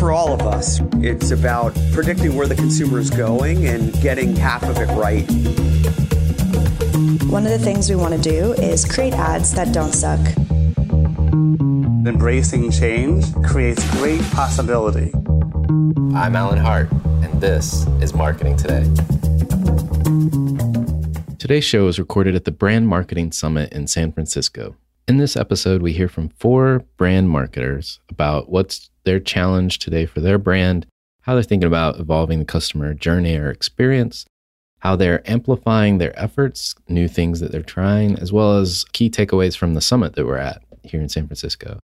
For all of us. It's about predicting where the consumer is going and getting half of it right. One of the things we want to do is create ads that don't suck. Embracing change creates great possibility. I'm Alan Hart, and this is Marketing Today. Today's show is recorded at the Brand Marketing Summit in San Francisco. In this episode, we hear from four brand marketers about what's their challenge today for their brand, how they're thinking about evolving the customer journey or experience, how they're amplifying their efforts, new things that they're trying, as well as key takeaways from the summit that we're at here in San Francisco.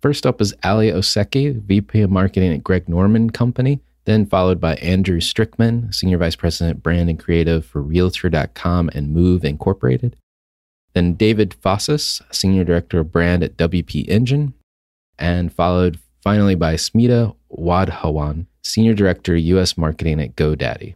First up is Ali Osiecki, VP of Marketing at Greg Norman Company, then followed by Andrew Strickman, Senior Vice President Brand and Creative for Realtor.com and Move Incorporated. Then David Fossas, Senior Director of Brand at WP Engine, and followed finally by Smita Wadhawan, Senior Director, U.S. Marketing at GoDaddy.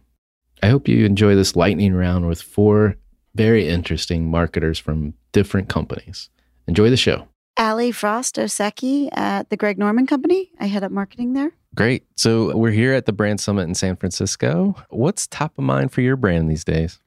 I hope you enjoy this lightning round with four very interesting marketers from different companies. Enjoy the show. Ali Frost Osiecki at the Greg Norman Company. I head up marketing there. Great. So we're here at the Brand Summit in San Francisco. What's top of mind for your brand these days?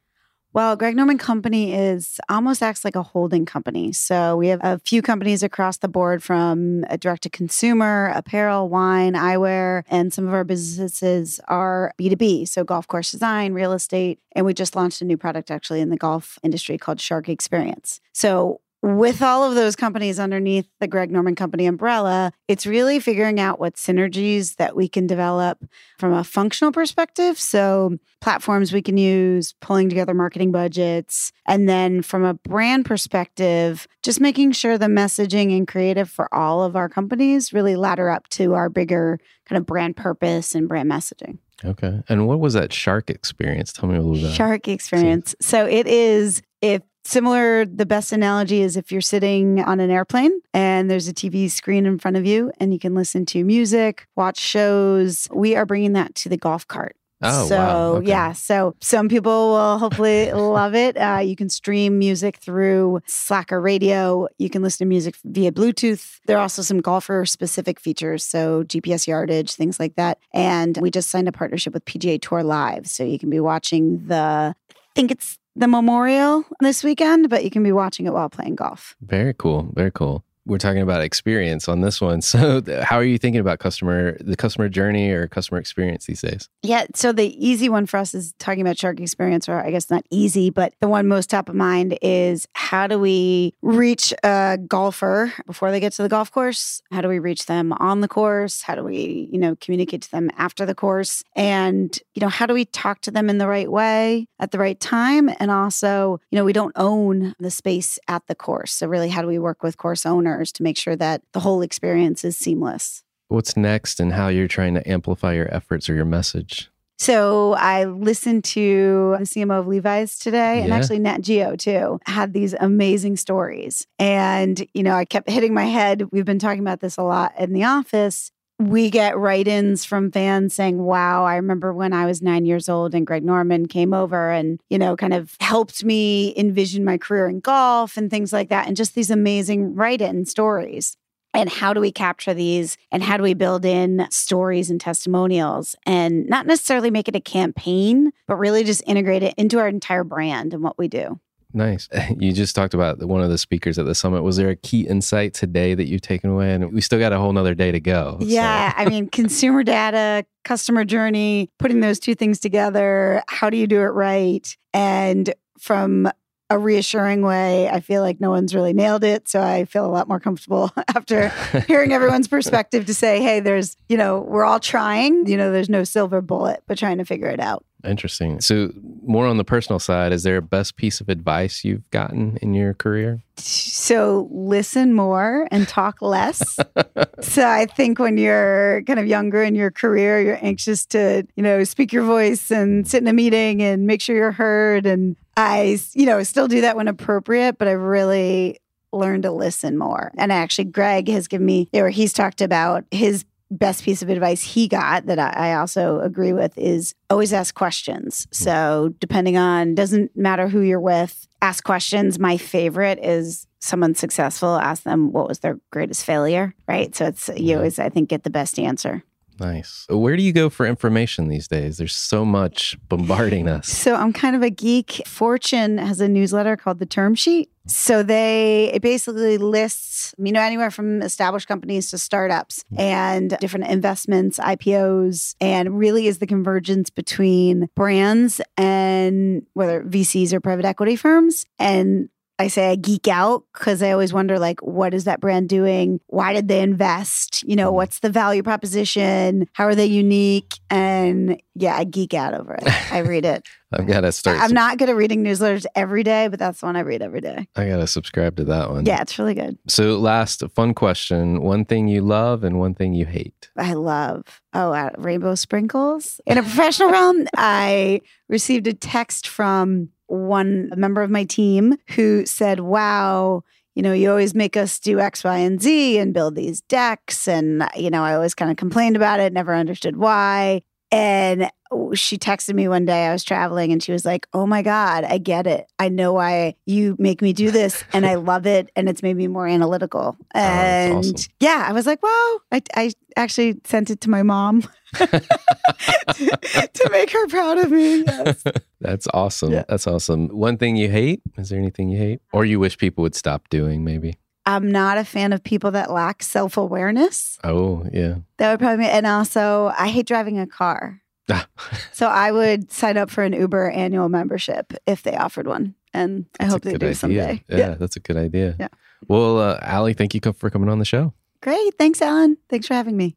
Well, Greg Norman Company is almost acts like a holding company. So we have a few companies across the board from uh, direct to consumer, apparel, wine, eyewear, and some of our businesses are B2B. So golf course design, real estate. And we just launched a new product actually in the golf industry called Shark Experience. So with all of those companies underneath the Greg Norman Company umbrella, it's really figuring out what synergies that we can develop from a functional perspective. So, platforms we can use, pulling together marketing budgets. And then from a brand perspective, just making sure the messaging and creative for all of our companies really ladder up to our bigger kind of brand purpose and brand messaging. Okay. And what was that shark experience? Tell me a little bit. Shark experience. So it is if Similar, the best analogy is if you're sitting on an airplane and there's a TV screen in front of you and you can listen to music, watch shows. We are bringing that to the golf cart. Oh, so wow. Okay. yeah, so some people will hopefully love it. Uh, you can stream music through Slacker Radio. You can listen to music via Bluetooth. There are also some golfer specific features, so GPS yardage, things like that. And we just signed a partnership with PGA Tour Live, so you can be watching the. I think it's the memorial this weekend, but you can be watching it while playing golf. Very cool. Very cool. We're talking about experience on this one. So, how are you thinking about customer, the customer journey or customer experience these days? Yeah. So, the easy one for us is talking about shark experience, or I guess not easy, but the one most top of mind is how do we reach a golfer before they get to the golf course? How do we reach them on the course? How do we, you know, communicate to them after the course? And, you know, how do we talk to them in the right way at the right time? And also, you know, we don't own the space at the course. So, really, how do we work with course owners to make sure that the whole experience is seamless? What's next and how you're trying to amplify your efforts or your message? So I listened to the CMO of Levi's today and actually Nat Geo too had these amazing stories. And, you know, I kept hitting my head. We've been talking about this a lot in the office. We get write ins from fans saying, Wow, I remember when I was nine years old and Greg Norman came over and, you know, kind of helped me envision my career in golf and things like that. And just these amazing write in stories. And how do we capture these? And how do we build in stories and testimonials? And not necessarily make it a campaign but really just integrate it into our entire brand and what we do Nice. You just talked about one of the speakers at the summit. Was there a key insight today that you've taken away? And we still got a whole nother day to go. so- yeah i mean consumer data customer journey putting those two things together how do you do it right and from a reassuring way i feel like no one's really nailed it so i feel a lot more comfortable after hearing everyone's perspective to say hey there's you know we're all trying you know there's no silver bullet but trying to figure it out Interesting. So, more on the personal side, is there a best piece of advice you've gotten in your career? So listen more and talk less. so I think when you're kind of younger in your career, you're anxious to, you know, speak your voice and sit in a meeting and make sure you're heard. And I, you know, still do that when appropriate, but I've really learned to listen more. And actually, Greg has given me, or he's talked about his best piece of advice he got that I I also agree with is always ask questions. Mm. So depending on doesn't matter who you're with, ask questions. My favorite is someone successful, ask them what was their greatest failure, right? So it's you always I think get the best answer. Nice. Where do you go for information these days? There's so much bombarding us. So I'm kind of a geek. Fortune has a newsletter called the Term Sheet. So they it basically lists, you know, anywhere from established companies to startups mm-hmm. and different investments, IPOs, and really is the convergence between brands and whether VCs or private equity firms. And I say I geek out because I always wonder like, what is that brand doing? Why did they invest? You know, mm-hmm. what's the value proposition? How are they unique? And yeah, I geek out over it. I read it. I've got to start. I'm sub- not good at reading newsletters every day, but that's the one I read every day. I got to subscribe to that one. Yeah, it's really good. So, last fun question one thing you love and one thing you hate. I love, oh, uh, rainbow sprinkles. In a professional realm, I received a text from one member of my team who said, wow, you know, you always make us do X, Y, and Z and build these decks. And, you know, I always kind of complained about it, never understood why. And she texted me one day, I was traveling, and she was like, Oh my God, I get it. I know why you make me do this, and I love it. And it's made me more analytical. Oh, that's And awesome. yeah, I was like, Wow. I, I actually sent it to my mom to, to make her proud of me. Yes. That's awesome. Yeah. That's awesome. One thing you hate? Is there anything you hate? Or you wish people would stop doing, maybe? I'm not a fan of people that lack self awareness. Oh, yeah. That would probably be, and also, I hate driving a car. Ah, So I would sign up for an Uber annual membership if they offered one. And I that's hope they do idea. someday. Yeah, that's a good idea. Yeah. Well, uh, Ali, thank you for coming on the show. Great. Thanks, Alan. Thanks for having me.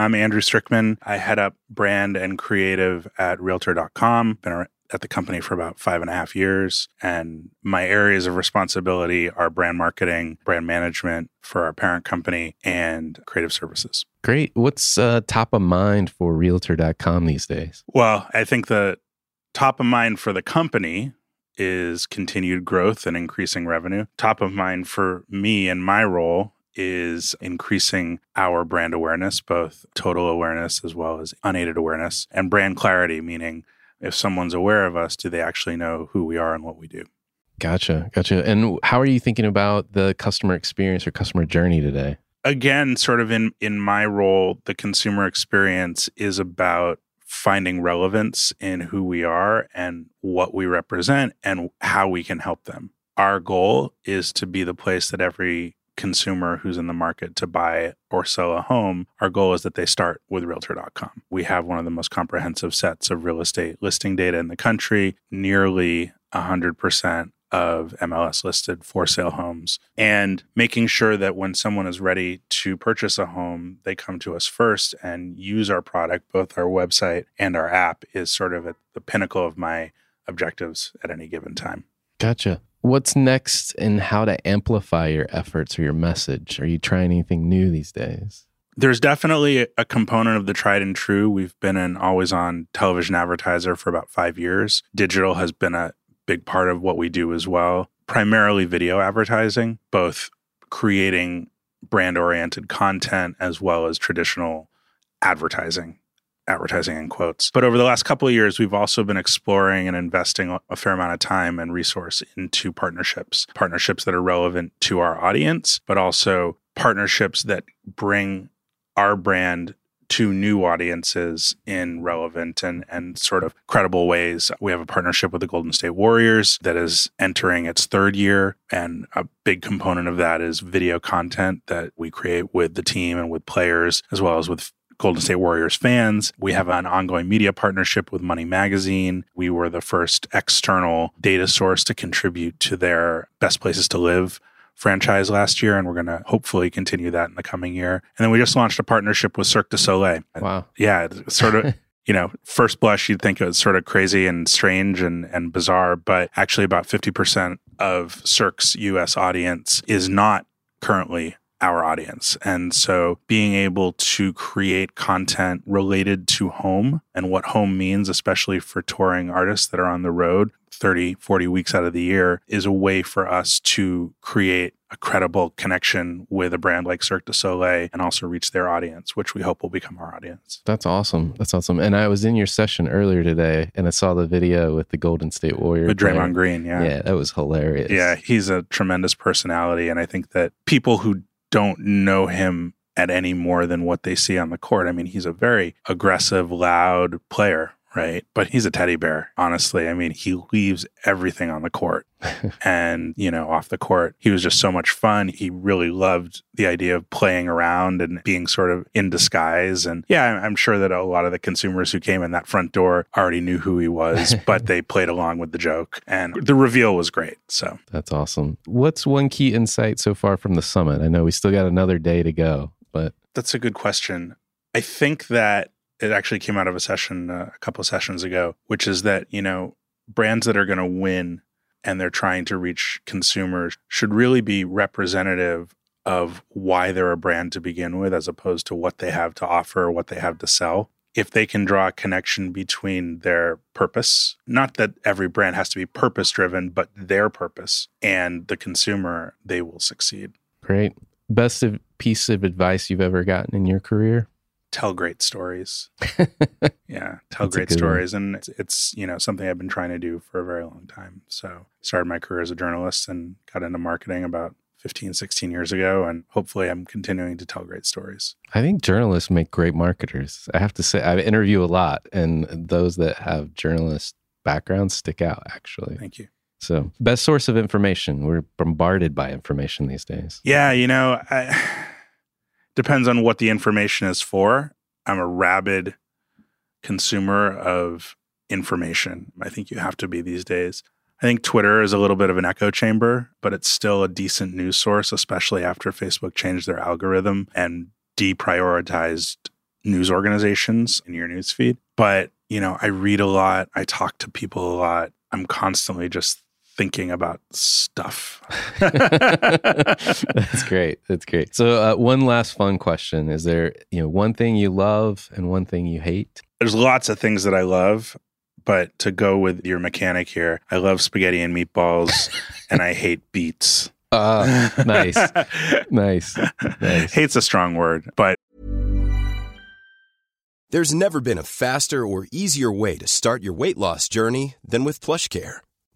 I'm Andrew Strickman. I head up brand and creative at Realtor.com. Been ar- at the company for about five and a half years. And my areas of responsibility are brand marketing, brand management for our parent company, and creative services. Great. What's uh, top of mind for Realtor.com these days? Well, I think the top of mind for the company is continued growth and increasing revenue. Top of mind for me and my role is increasing our brand awareness, both total awareness as well as unaided awareness, and brand clarity, meaning if someone's aware of us, do they actually know who we are and what we do? Gotcha. Gotcha. And how are you thinking about the customer experience or customer journey today? again sort of in in my role the consumer experience is about finding relevance in who we are and what we represent and how we can help them our goal is to be the place that every consumer who's in the market to buy or sell a home, our goal is that they start with realtor.com. We have one of the most comprehensive sets of real estate listing data in the country, nearly 100% of MLS listed for sale homes, and making sure that when someone is ready to purchase a home, they come to us first and use our product, both our website and our app, is sort of at the pinnacle of my objectives at any given time. Gotcha. What's next and how to amplify your efforts or your message? Are you trying anything new these days? There's definitely a component of the tried and true. We've been an always on television advertiser for about five years. Digital has been a big part of what we do as well, primarily video advertising, both creating brand oriented content as well as traditional advertising advertising in quotes. But over the last couple of years, we've also been exploring and investing a fair amount of time and resource into partnerships, partnerships that are relevant to our audience, but also partnerships that bring our brand to new audiences in relevant and, and sort of credible ways. We have a partnership with the Golden State Warriors that is entering its third year. And a big component of that is video content that we create with the team and with players, as well as with Golden State Warriors fans. We have an ongoing media partnership with Money Magazine. We were the first external data source to contribute to their best places to live franchise last year, and we're going to hopefully continue that in the coming year. And then we just launched a partnership with Cirque du Soleil. Wow. Yeah, sort of. you know, first blush, you'd think it was sort of crazy and strange and, and bizarre, but actually, about 50% of Cirque's US audience is not currently our audience. And so being able to create content related to home and what home means, especially for touring artists that are on the road 30, 40 weeks out of the year, is a way for us to create a credible connection with a brand like Cirque du Soleil and also reach their audience, which we hope will become our audience. That's awesome. That's awesome. And I was in your session earlier today and I saw the video with the Golden State Warriors. With Draymond Green, yeah. Yeah, that was hilarious. Yeah, he's a tremendous personality. And I think that people who don't know him at any more than what they see on the court. I mean, he's a very aggressive, loud player, right? But he's a teddy bear, honestly. I mean, he leaves everything on the court. and, you know, off the court, he was just so much fun. He really loved the idea of playing around and being sort of in disguise. And yeah, I'm sure that a lot of the consumers who came in that front door already knew who he was, but they played along with the joke. And the reveal was great. So that's awesome. What's one key insight so far from the summit? I know we still got another day to go, but that's a good question. I think that it actually came out of a session uh, a couple of sessions ago, which is that, you know, brands that are going to win and they're trying to reach consumers should really be representative of why they're a brand to begin with, as opposed to what they have to offer or what they have to sell. If they can draw a connection between their purpose, not that every brand has to be purpose driven, but their purpose and the consumer, they will succeed. Great. Best of piece of advice you've ever gotten in your career? Tell great stories. yeah, tell That's great stories. One. And it's, it's, you know, something I've been trying to do for a very long time. So started my career as a journalist and got into marketing about 15, 16 years ago. And hopefully I'm continuing to tell great stories. I think journalists make great marketers. I have to say, I interview a lot, and those that have journalist backgrounds stick out, actually. Thank you. So, best source of information. We're bombarded by information these days. Yeah, you know, I depends on what the information is for. I'm a rabid consumer of information. I think you have to be these days. I think Twitter is a little bit of an echo chamber, but it's still a decent news source, especially after Facebook changed their algorithm and deprioritized news organizations in your newsfeed. But, you know, I read a lot, I talk to people a lot. I'm constantly just thinking about stuff. That's great. That's great. So, uh, one last fun question: Is there, you know, one thing you love and one thing you hate? There's lots of things that I love, but to go with your mechanic here, I love spaghetti and meatballs, and I hate beets. Uh, nice, nice, nice. Hate's a strong word, but there's never been a faster or easier way to start your weight loss journey than with PlushCare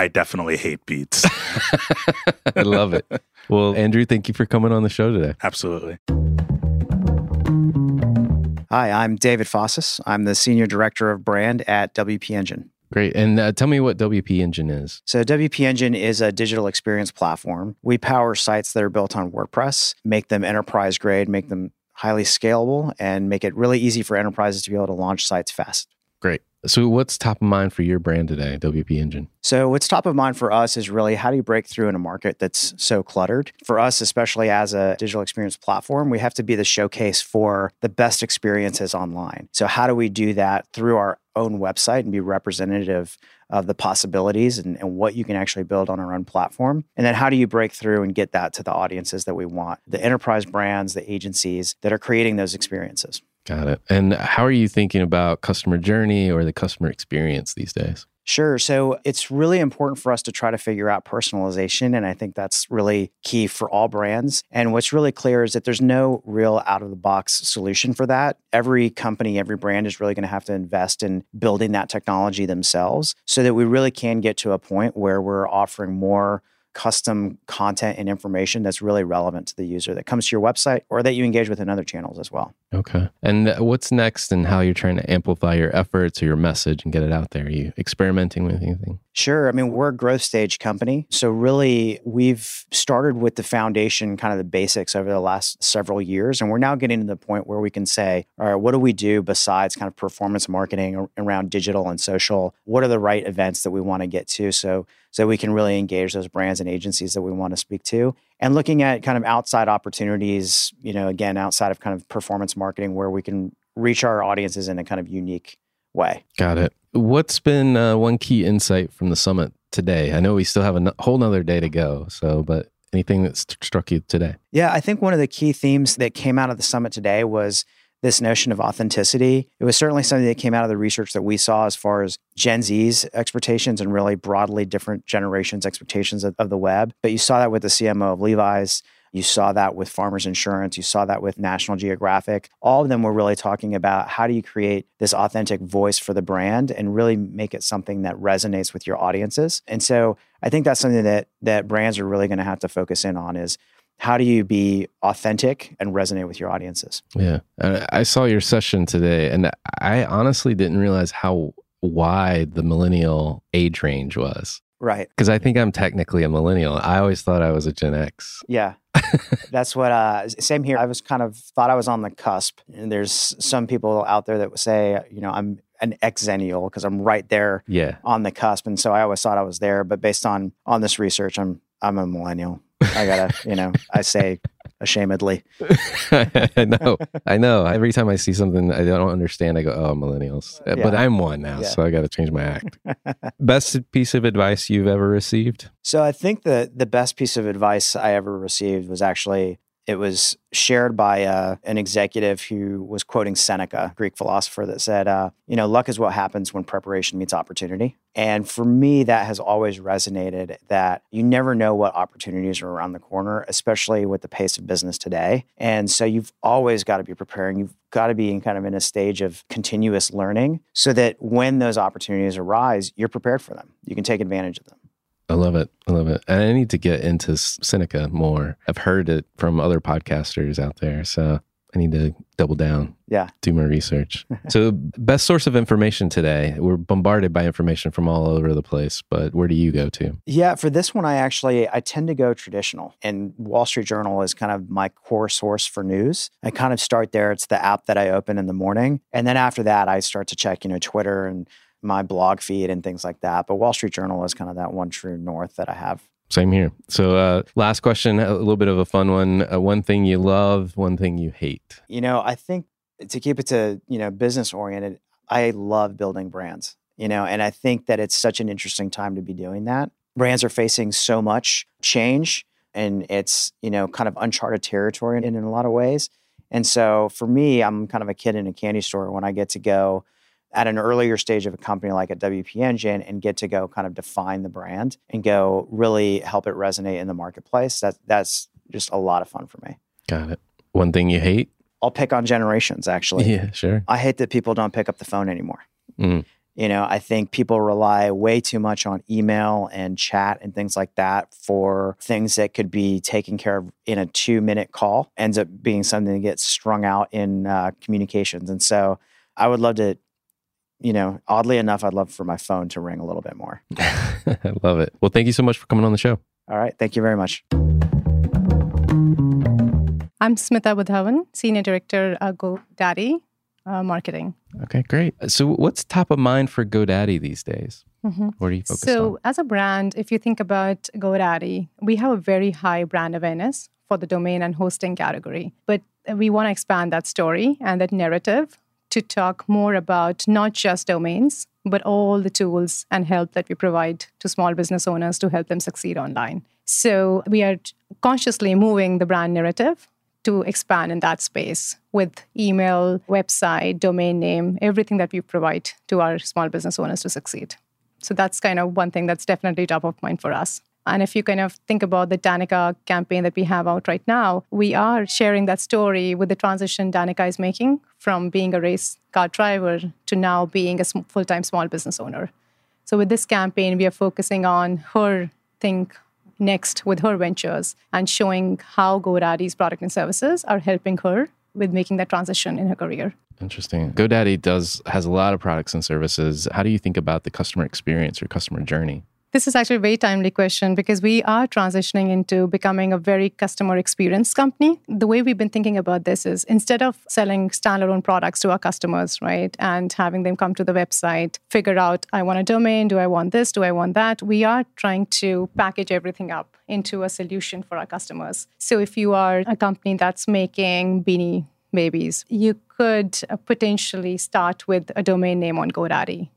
I definitely hate beets. I love it. Well, Andrew, thank you for coming on the show today. Absolutely. Hi, I'm David Fossas. I'm the Senior Director of Brand at WP Engine. Great. And uh, tell me what WP Engine is. So, WP Engine is a digital experience platform. We power sites that are built on WordPress, make them enterprise grade, make them highly scalable, and make it really easy for enterprises to be able to launch sites fast. Great. So, what's top of mind for your brand today, WP Engine? So, what's top of mind for us is really how do you break through in a market that's so cluttered? For us, especially as a digital experience platform, we have to be the showcase for the best experiences online. So, how do we do that through our own website and be representative of the possibilities and, and what you can actually build on our own platform? And then, how do you break through and get that to the audiences that we want, the enterprise brands, the agencies that are creating those experiences? Got it. And how are you thinking about customer journey or the customer experience these days? Sure. So it's really important for us to try to figure out personalization. And I think that's really key for all brands. And what's really clear is that there's no real out of the box solution for that. Every company, every brand is really going to have to invest in building that technology themselves so that we really can get to a point where we're offering more custom content and information that's really relevant to the user that comes to your website or that you engage with in other channels as well. Okay. And uh, what's next and how you're trying to amplify your efforts or your message and get it out there? Are you experimenting with anything? Sure. I mean, we're a growth stage company. So, really, we've started with the foundation, kind of the basics over the last several years. And we're now getting to the point where we can say, all right, what do we do besides kind of performance marketing around digital and social? What are the right events that we want to get to? So, so we can really engage those brands and agencies that we want to speak to. And looking at kind of outside opportunities you know again outside of kind of performance marketing where we can reach our audiences in a kind of unique way. Got it. What's been uh, one key insight from the summit today? I know we still have a whole nother day to go so but anything that st- struck you today? Yeah i think one of the key themes that came out of the summit today was this notion of authenticity. It was certainly something that came out of the research that we saw as far as Gen Z's expectations and really broadly different generations' expectations of, of, the web. But you saw that with the CMO of Levi's. You saw that with Farmers Insurance. You saw that with National Geographic. All of them were really talking about how do you create this authentic voice for the brand and really make it something that resonates with your audiences. And so I think that's something that that brands are really going to have to focus in on is how do you be authentic and resonate with your audiences? Yeah. I saw your session today, and I honestly didn't realize how wide the millennial age range was. Right. Because I think I'm technically a millennial. I always thought I was a Gen X. Yeah. That's what, uh, same here. I was kind of thought I was on the cusp. And there's some people out there that would say, you know, I'm an exennial because I'm right there yeah. on the cusp. And so I always thought I was there. But based on on this research, I'm I'm a millennial. I gotta, you know, I say ashamedly. I know, I know. Every time I see something I don't understand, I go, "Oh, millennials." Uh, yeah. But I'm one now, yeah. so I got to change my act. best piece of advice you've ever received? So I think the the best piece of advice I ever received was actually it was shared by uh, an executive who was quoting Seneca, Greek philosopher, that said, uh, "You know, luck is what happens when preparation meets opportunity." And for me, that has always resonated. That you never know what opportunities are around the corner, especially with the pace of business today. And so you've always got to be preparing. You've got to be in kind of in a stage of continuous learning, so that when those opportunities arise, you're prepared for them. You can take advantage of them. I love it. I love it. And I need to get into Seneca more. I've heard it from other podcasters out there. So I need to double down. Yeah. Do my research. so, best source of information today. We're bombarded by information from all over the place, but where do you go to? Yeah, for this one, I actually I tend to go traditional, and Wall Street Journal is kind of my core source for news. I kind of start there. It's the app that I open in the morning, and then after that, I start to check, you know, Twitter and my blog feed and things like that. But Wall Street Journal is kind of that one true north that I have. Same here. So, uh, last question, a little bit of a fun one. Uh, one thing you love, one thing you hate. You know, I think to keep it to, you know, business oriented, I love building brands, you know, and I think that it's such an interesting time to be doing that. Brands are facing so much change and it's, you know, kind of uncharted territory in, in a lot of ways. And so for me, I'm kind of a kid in a candy store when I get to go at an earlier stage of a company like a WP Engine and get to go kind of define the brand and go really help it resonate in the marketplace. That that's just a lot of fun for me. Got it. One thing you hate? I'll pick on generations actually. Yeah, sure. I hate that people don't pick up the phone anymore. Mm. You know, I think people rely way too much on email and chat and things like that for things that could be taken care of in a two minute call, ends up being something that gets strung out in uh, communications. And so I would love to you know, oddly enough, I'd love for my phone to ring a little bit more. I love it. Well, thank you so much for coming on the show. All right. Thank you very much. I'm Smita Wadhawan, Senior Director at GoDaddy uh, Marketing. Okay, great. So, what's top of mind for GoDaddy these days? Mm-hmm. What are you focused so, on? as a brand, if you think about GoDaddy, we have a very high brand awareness for the domain and hosting category, but we want to expand that story and that narrative to talk more about not just domains, but all the tools and help that we provide to small business owners to help them succeed online. So we are consciously moving the brand narrative to expand in that space with email, website, domain name, everything that we provide to our small business owners to succeed. So that's kind of one thing that's definitely top of mind for us. And if you kind of think about the Danica campaign that we have out right now, we are sharing that story with the transition Danica is making from being a race car driver to now being a full time small business owner. So with this campaign, we are focusing on her think next with her ventures and showing how GoDaddy's product and services are helping her with making that transition in her career. Interesting. GoDaddy does has a lot of products and services. How do you think about the customer experience or customer journey? This is actually a very timely question because we are transitioning into becoming a very customer experience company. The way we've been thinking about this is instead of selling standalone products to our customers, right, and having them come to the website, figure out, I want a domain, do I want this, do I want that, we are trying to package everything up into a solution for our customers. So if you are a company that's making beanie babies, you could potentially start with a domain name on GoDaddy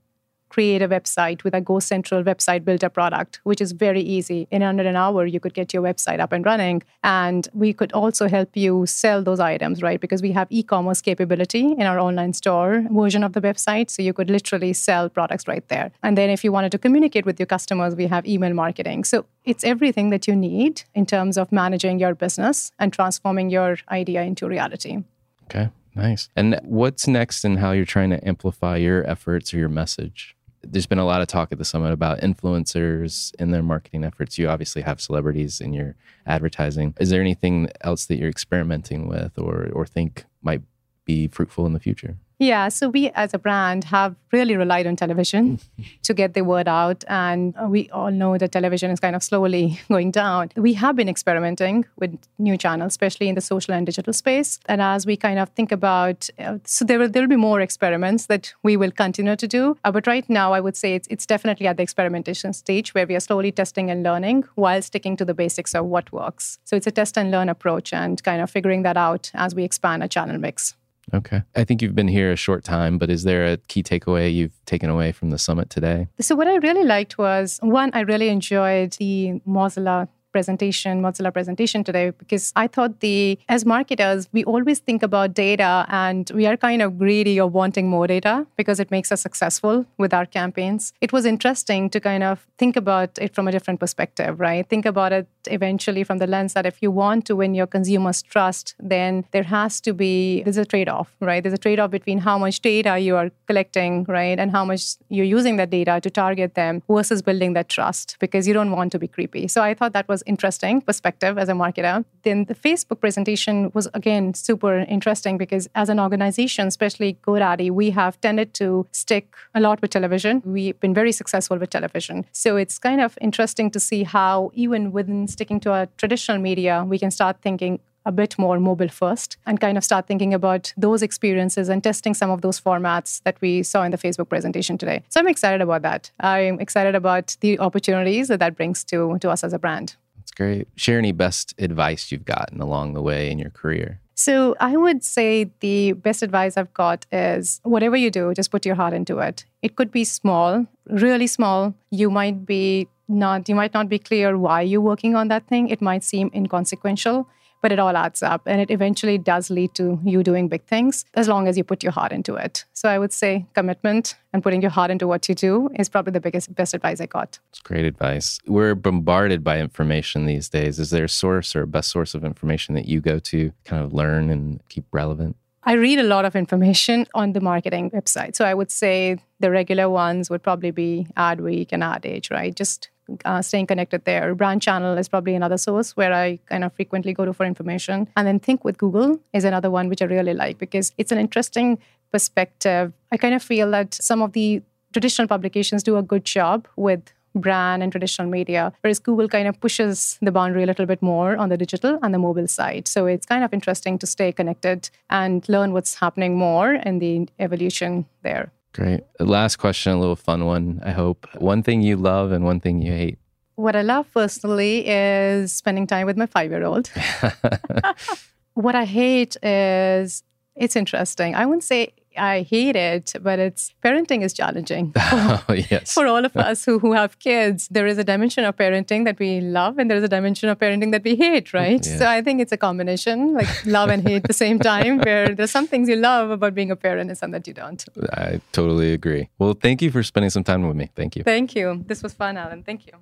create a website with a GoCentral website builder product, which is very easy. In under an hour, you could get your website up and running. And we could also help you sell those items, right? Because we have e commerce capability in our online store version of the website. So you could literally sell products right there. And then if you wanted to communicate with your customers, we have email marketing. So it's everything that you need in terms of managing your business and transforming your idea into reality. Okay. Nice. And what's next in how you're trying to amplify your efforts or your message? There's been a lot of talk at the summit about influencers in their marketing efforts. You obviously have celebrities in your advertising. Is there anything else that you're experimenting with or or think might be fruitful in the future? Yeah, so we as a brand have really relied on television to get the word out. And we all know that television is kind of slowly going down. We have been experimenting with new channels, especially in the social and digital space. And as we kind of think about, uh, so there will, there will be more experiments that we will continue to do. Uh, but right now, I would say it's, it's definitely at the experimentation stage where we are slowly testing and learning while sticking to the basics of what works. So it's a test and learn approach and kind of figuring that out as we expand our channel mix. Okay. I think you've been here a short time, but is there a key takeaway you've taken away from the summit today? So, what I really liked was one, I really enjoyed the Mozilla presentation, Mozilla presentation today, because I thought the, as marketers, we always think about data and we are kind of greedy of wanting more data because it makes us successful with our campaigns. It was interesting to kind of think about it from a different perspective, right? Think about it eventually from the lens that if you want to win your consumers' trust, then there has to be, there's a trade off, right? There's a trade off between how much data you are collecting, right? And how much you're using that data to target them versus building that trust because you don't want to be creepy. So I thought that was interesting perspective as a marketer. Then the Facebook presentation was again super interesting because as an organization, especially GoDaddy, we have tended to stick a lot with television. We've been very successful with television. So it's kind of interesting to see how even within sticking to our traditional media, we can start thinking a bit more mobile first and kind of start thinking about those experiences and testing some of those formats that we saw in the Facebook presentation today. So I'm excited about that. I'm excited about the opportunities that that brings to, to us as a brand. That's great. Share any best advice you've gotten along the way in your career. So I would say the best advice I've got is whatever you do, just put your heart into it. It could be small, really small. You might be not you might not be clear why you're working on that thing. It might seem inconsequential, but it all adds up and it eventually does lead to you doing big things as long as you put your heart into it. So I would say commitment and putting your heart into what you do is probably the biggest best advice I got. It's great advice. We're bombarded by information these days. Is there a source or a best source of information that you go to kind of learn and keep relevant? I read a lot of information on the marketing website. So I would say the regular ones would probably be Adweek and Ad Age, right? Just uh, staying connected there. Brand Channel is probably another source where I kind of frequently go to for information. And then Think with Google is another one which I really like because it's an interesting perspective. I kind of feel that some of the traditional publications do a good job with brand and traditional media, whereas Google kind of pushes the boundary a little bit more on the digital and the mobile side. So it's kind of interesting to stay connected and learn what's happening more in the evolution there. Great. Last question, a little fun one, I hope. One thing you love and one thing you hate. What I love personally is spending time with my five year old. what I hate is it's interesting. I wouldn't say I hate it, but it's parenting is challenging. For, oh, yes. For all of us who, who have kids, there is a dimension of parenting that we love and there is a dimension of parenting that we hate, right? Yeah. So I think it's a combination, like love and hate at the same time, where there's some things you love about being a parent and some that you don't. I totally agree. Well, thank you for spending some time with me. Thank you. Thank you. This was fun, Alan. Thank you.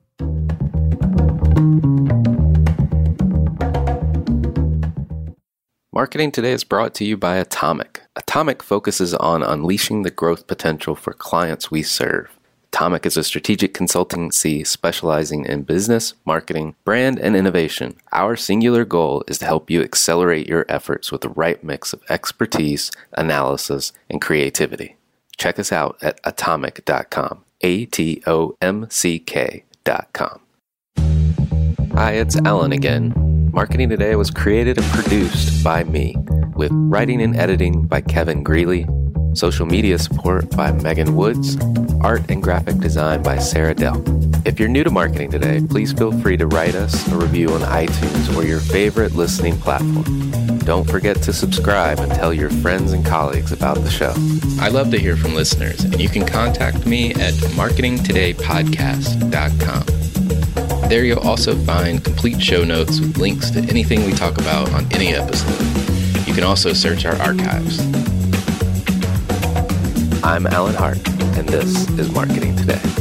Marketing Today is brought to you by Atomic. Atomic focuses on unleashing the growth potential for clients we serve. Atomic is a strategic consultancy specializing in business, marketing, brand, and innovation. Our singular goal is to help you accelerate your efforts with the right mix of expertise, analysis, and creativity. Check us out at atomic.com. A T O M C K.com. Hi, it's Alan again. Marketing Today was created and produced by me, with writing and editing by Kevin Greeley, social media support by Megan Woods, art and graphic design by Sarah Dell. If you're new to Marketing Today, please feel free to write us a review on iTunes or your favorite listening platform. Don't forget to subscribe and tell your friends and colleagues about the show. I love to hear from listeners, and you can contact me at marketingtodaypodcast.com. There you'll also find complete show notes with links to anything we talk about on any episode. You can also search our archives. I'm Alan Hart, and this is Marketing Today.